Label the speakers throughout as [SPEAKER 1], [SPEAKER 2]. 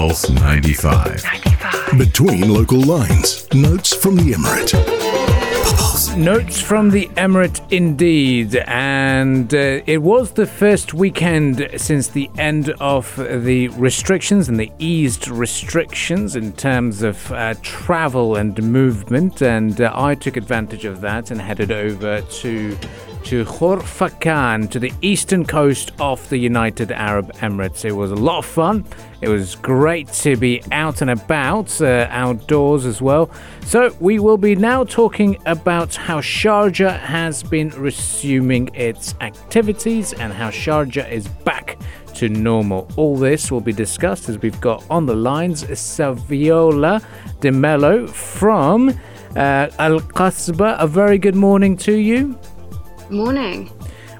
[SPEAKER 1] Pulse 95. 95. Between local lines, notes from the Emirate.
[SPEAKER 2] Notes from the Emirate indeed, and uh, it was the first weekend since the end of the restrictions and the eased restrictions in terms of uh, travel and movement, and uh, I took advantage of that and headed over to to Khor to the eastern coast of the United Arab Emirates. It was a lot of fun. It was great to be out and about, uh, outdoors as well. So, we will be now talking about how Sharjah has been resuming its activities and how Sharjah is back to normal. All this will be discussed as we've got on the lines Saviola De Mello from uh, Al Qasba. A very good morning to you.
[SPEAKER 3] Morning.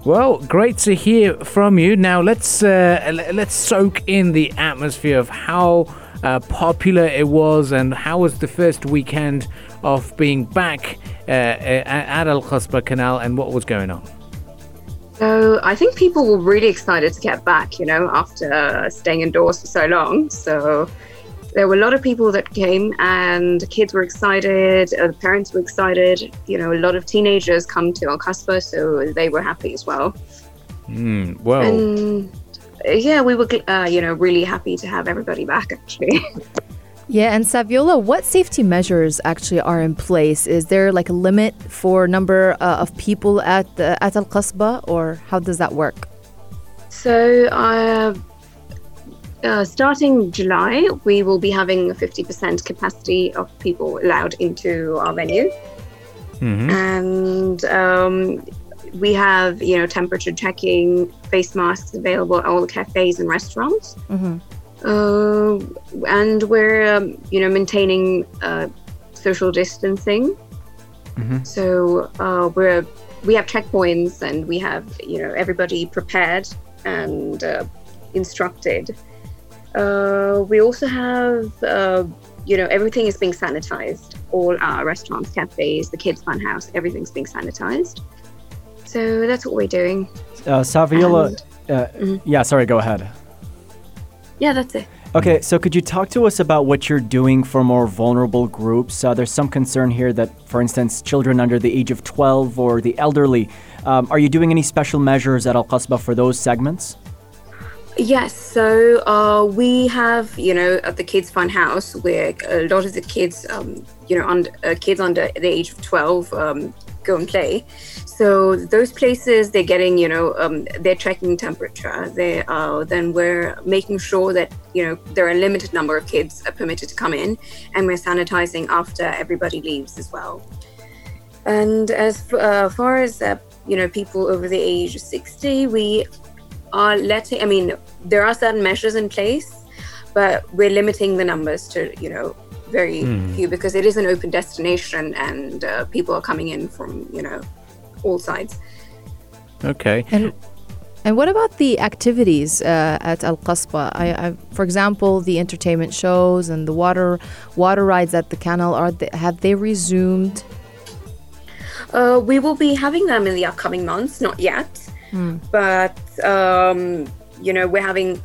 [SPEAKER 2] Well, great to hear from you. Now let's uh, let's soak in the atmosphere of how uh, popular it was and how was the first weekend of being back uh, at Al Qasba Canal and what was going on.
[SPEAKER 3] So I think people were really excited to get back. You know, after staying indoors for so long. So there were a lot of people that came and kids were excited uh, the parents were excited you know a lot of teenagers come to al qasba so they were happy as well
[SPEAKER 2] mm, well
[SPEAKER 3] and uh, yeah we were uh, you know really happy to have everybody back actually
[SPEAKER 4] Yeah, and Saviola, what safety measures actually are in place? Is there like a limit for number uh, of people at the, at Al Qasba, or how does that work?
[SPEAKER 3] So, uh, uh, starting July, we will be having 50% capacity of people allowed into our venue. Mm-hmm. And um, we have, you know, temperature checking, face masks available at all the cafes and restaurants. Mm-hmm. Uh, and we're, um, you know, maintaining uh, social distancing. Mm-hmm. So uh, we're we have checkpoints and we have, you know, everybody prepared and uh, instructed uh, we also have, uh, you know, everything is being sanitized. All our restaurants, cafes, the kids' fun house, everything's being sanitized. So that's what we're doing.
[SPEAKER 5] Uh, Saviola, uh, mm-hmm. yeah, sorry, go ahead.
[SPEAKER 3] Yeah, that's it.
[SPEAKER 5] Okay, so could you talk to us about what you're doing for more vulnerable groups? Uh, there's some concern here that, for instance, children under the age of 12 or the elderly. Um, are you doing any special measures at Al Qasba for those segments?
[SPEAKER 3] Yes, so uh, we have, you know, at the Kids Fun House, where a lot of the kids, um, you know, under, uh, kids under the age of 12 um, go and play. So those places, they're getting, you know, um, they're checking temperature. They uh, then we're making sure that, you know, there are a limited number of kids are permitted to come in, and we're sanitizing after everybody leaves as well. And as uh, far as you know, people over the age of 60, we are letting, I mean, there are certain measures in place, but we're limiting the numbers to, you know, very mm. few because it is an open destination and uh, people are coming in from, you know, all sides.
[SPEAKER 2] Okay.
[SPEAKER 4] And and what about the activities uh, at Al Qasba? I, I, for example, the entertainment shows and the water water rides at the canal are they, have they resumed?
[SPEAKER 3] Uh, we will be having them in the upcoming months. Not yet. But um, you know, we're having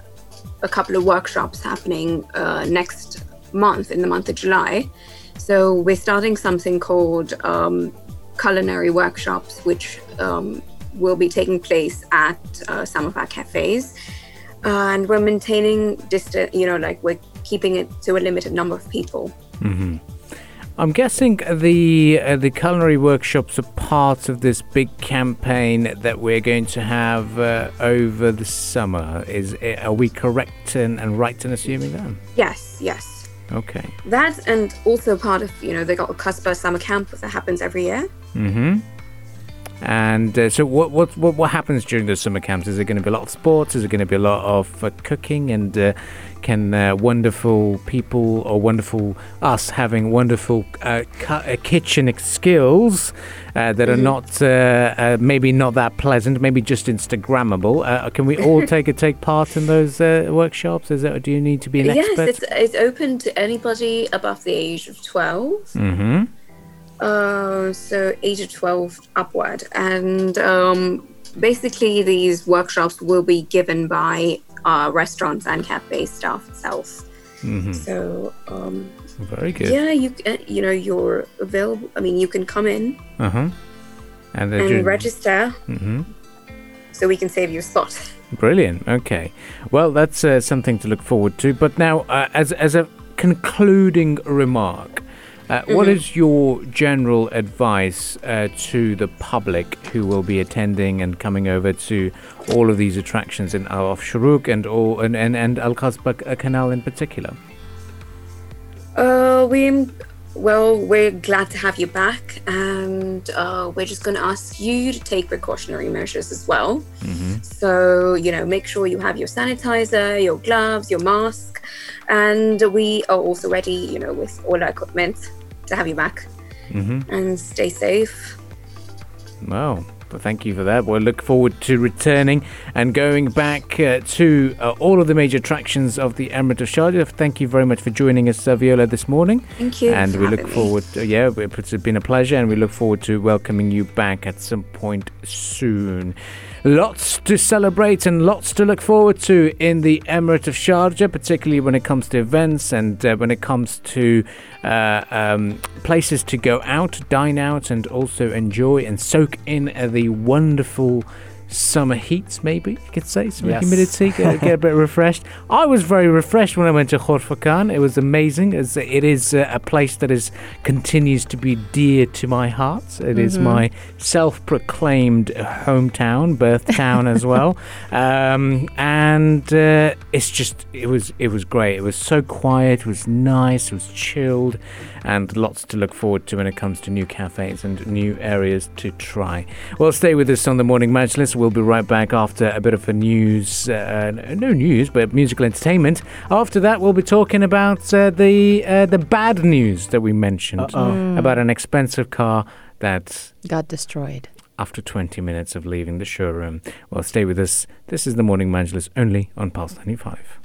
[SPEAKER 3] a couple of workshops happening uh, next month in the month of July. So we're starting something called um, culinary workshops, which um, will be taking place at uh, some of our cafes. Uh, and we're maintaining distance, you know, like we're keeping it to a limited number of people.
[SPEAKER 2] Mm-hmm. I'm guessing the uh, the culinary workshops are part of this big campaign that we're going to have uh, over the summer. Is are we correct and, and right in assuming that?
[SPEAKER 3] Yes, yes.
[SPEAKER 2] Okay.
[SPEAKER 3] That and also part of you know they got a Qasba summer camp that happens every year.
[SPEAKER 2] Mm-hmm. And uh, so, what, what what what happens during the summer camps? Is there going to be a lot of sports? Is there going to be a lot of uh, cooking? And uh, can uh, wonderful people or wonderful us having wonderful uh, cu- uh, kitchen skills that mm-hmm. are not maybe not that pleasant, maybe just Instagrammable? can we all take a take part in those workshops? Is that do you need to be an
[SPEAKER 3] yes,
[SPEAKER 2] expert?
[SPEAKER 3] Yes, it's, it's open to anybody above the age of 12
[SPEAKER 2] mm-hmm.
[SPEAKER 3] Uh, so age of 12 upward. And um, basically, these workshops will be given by uh, restaurants and cafe staff itself. So um,
[SPEAKER 2] Very good.
[SPEAKER 3] yeah, you uh, you know you're available. I mean, you can come in
[SPEAKER 2] Uh huh. And,
[SPEAKER 3] and register,
[SPEAKER 2] Mhm.
[SPEAKER 3] so we can save you a spot.
[SPEAKER 2] Brilliant. Okay. Well, that's uh, something to look forward to. But now, uh, as as a concluding remark, uh, what is your general advice uh, to the public who will be attending and coming over to all of these attractions in Al of Shurooq and all and and, and Al Qasba Canal in particular?
[SPEAKER 3] Uh, we well, we're glad to have you back, and uh, we're just going to ask you to take precautionary measures as well. So you know, make sure you have your sanitizer, your gloves, your mask, and we are also ready, you know, with all our equipment to have you back. And stay safe.
[SPEAKER 2] Well, thank you for that. We'll look forward to returning and going back uh, to uh, all of the major attractions of the Emirate of Sharjah. Thank you very much for joining us, uh, Viola, this morning.
[SPEAKER 3] Thank you
[SPEAKER 2] And we look forward, to, yeah, it's been a pleasure, and we look forward to welcoming you back at some point soon. Lots to celebrate and lots to look forward to in the Emirate of Sharjah, particularly when it comes to events and uh, when it comes to uh, um, places to go out, dine out, and also enjoy and soak in uh, the wonderful summer heats, maybe you could say, some
[SPEAKER 5] Yes.
[SPEAKER 2] humidity, get, get a bit refreshed. I was very refreshed when I went to Khorfakan. It was amazing. As it is uh, a place that is continues to be dear to my heart. It is my self-proclaimed hometown, birth town as well, um, and uh, it's just it was it was great. It was so quiet. It was nice. It was chilled, and lots to look forward to when it comes to new cafes and new areas to try. Well, stay with us on the morning Majlis. We'll be right back after a bit of a news, uh, no news, but musical entertainment. After that, we'll be talking about uh, the uh, the bad news that we mentioned
[SPEAKER 5] Uh-oh.
[SPEAKER 2] about an expensive car that
[SPEAKER 4] Got destroyed.
[SPEAKER 2] after 20 minutes of leaving the showroom. Well, stay with us. This is the Morning Majlis only on Pulse 95.